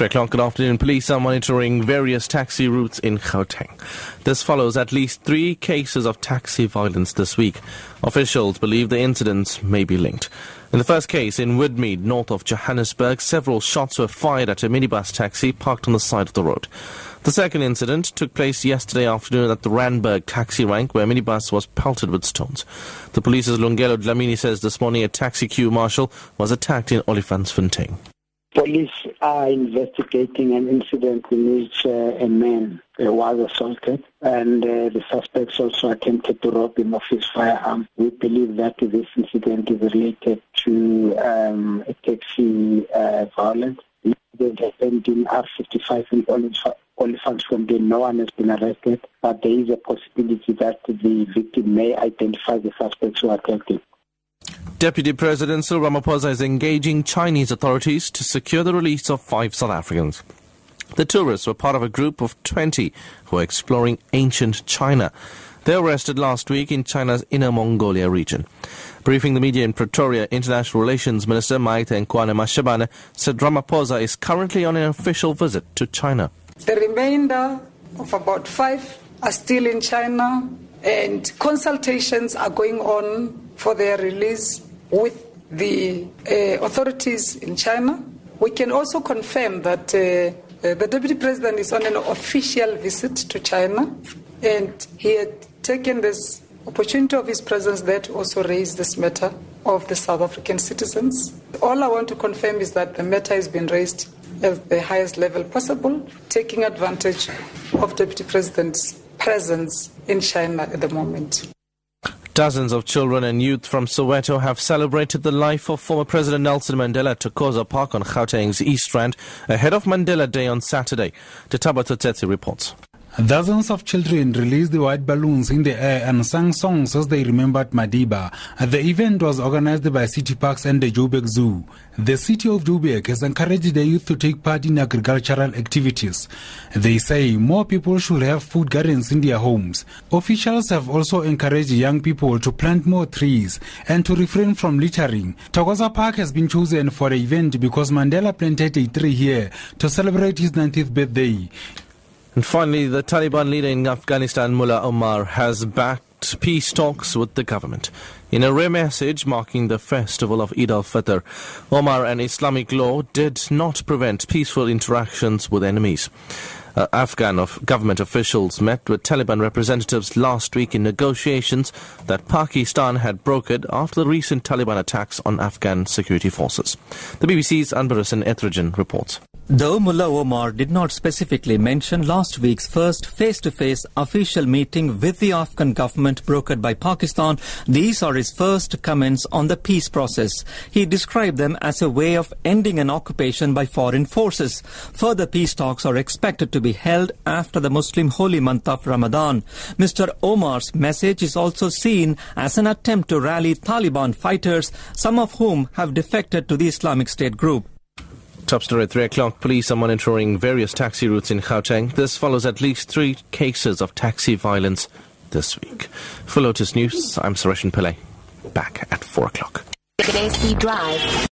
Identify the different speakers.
Speaker 1: 3 o'clock good afternoon. Police are monitoring various taxi routes in Gauteng. This follows at least three cases of taxi violence this week. Officials believe the incidents may be linked. In the first case in Woodmead, north of Johannesburg, several shots were fired at a minibus taxi parked on the side of the road. The second incident took place yesterday afternoon at the Randburg taxi rank where a minibus was pelted with stones. The police's Lungelo Dlamini says this morning a taxi queue marshal was attacked in Olifantsfontein.
Speaker 2: Police are investigating an incident in which uh, a man uh, was assaulted and uh, the suspects also attempted to rob him of his firearm. We believe that this incident is related to um, a taxi uh, violence. The incident happened in R55 in Olifantsfontein. No one has been arrested, but there is a possibility that the victim may identify the suspects who attacked him.
Speaker 1: Deputy President Cyril Ramaphosa is engaging Chinese authorities to secure the release of five South Africans. The tourists were part of a group of 20 who were exploring ancient China. They were arrested last week in China's Inner Mongolia region. Briefing the media in Pretoria, International Relations Minister Maite Nkoana Mashabane said Ramaphosa is currently on an official visit to China.
Speaker 3: The remainder of about five are still in China and consultations are going on for their release with the uh, authorities in China. We can also confirm that uh, uh, the Deputy President is on an official visit to China and he had taken this opportunity of his presence there to also raise this matter of the South African citizens. All I want to confirm is that the matter has been raised at the highest level possible, taking advantage of Deputy President's presence in China at the moment.
Speaker 1: Dozens of children and youth from Soweto have celebrated the life of former President Nelson Mandela at Thokoza Park on Gauteng's East Rand ahead of Mandela Day on Saturday. Tetaba Tsetsi reports.
Speaker 4: Dozens of children released the white balloons in the air and sang songs as they remembered Madiba. The event was organized by City Parks and the Joburg Zoo. The city of Joburg has encouraged the youth to take part in agricultural activities. They say more people should have food gardens in their homes. Officials have also encouraged young people to plant more trees and to refrain from littering. Thokoza Park has been chosen for the event because Mandela planted a tree here to celebrate his 90th birthday.
Speaker 1: And finally, the Taliban leader in Afghanistan, Mullah Omar, has backed peace talks with the government. In a rare message marking the festival of Eid al-Fitr, Omar and Islamic law did not prevent peaceful interactions with enemies. Uh, Afghan of government officials met with Taliban representatives last week in negotiations that Pakistan had brokered after the recent Taliban attacks on Afghan security forces. The BBC's Anbarasan Ethirajan reports.
Speaker 5: Though Mullah Omar did not specifically mention last week's first face-to-face official meeting with the Afghan government brokered by Pakistan, these are his first comments on the peace process. He described them as a way of ending an occupation by foreign forces. Further peace talks are expected to be held after the Muslim holy month of Ramadan. Mr. Omar's message is also seen as an attempt to rally Taliban fighters, some of whom have defected to the Islamic State group.
Speaker 1: Top story at 3 o'clock. Police are monitoring various taxi routes in Gauteng. This follows at least three cases of taxi violence this week. For Lotus News, I'm Sureshan Pillay. Back at 4 o'clock.
Speaker 6: Drive.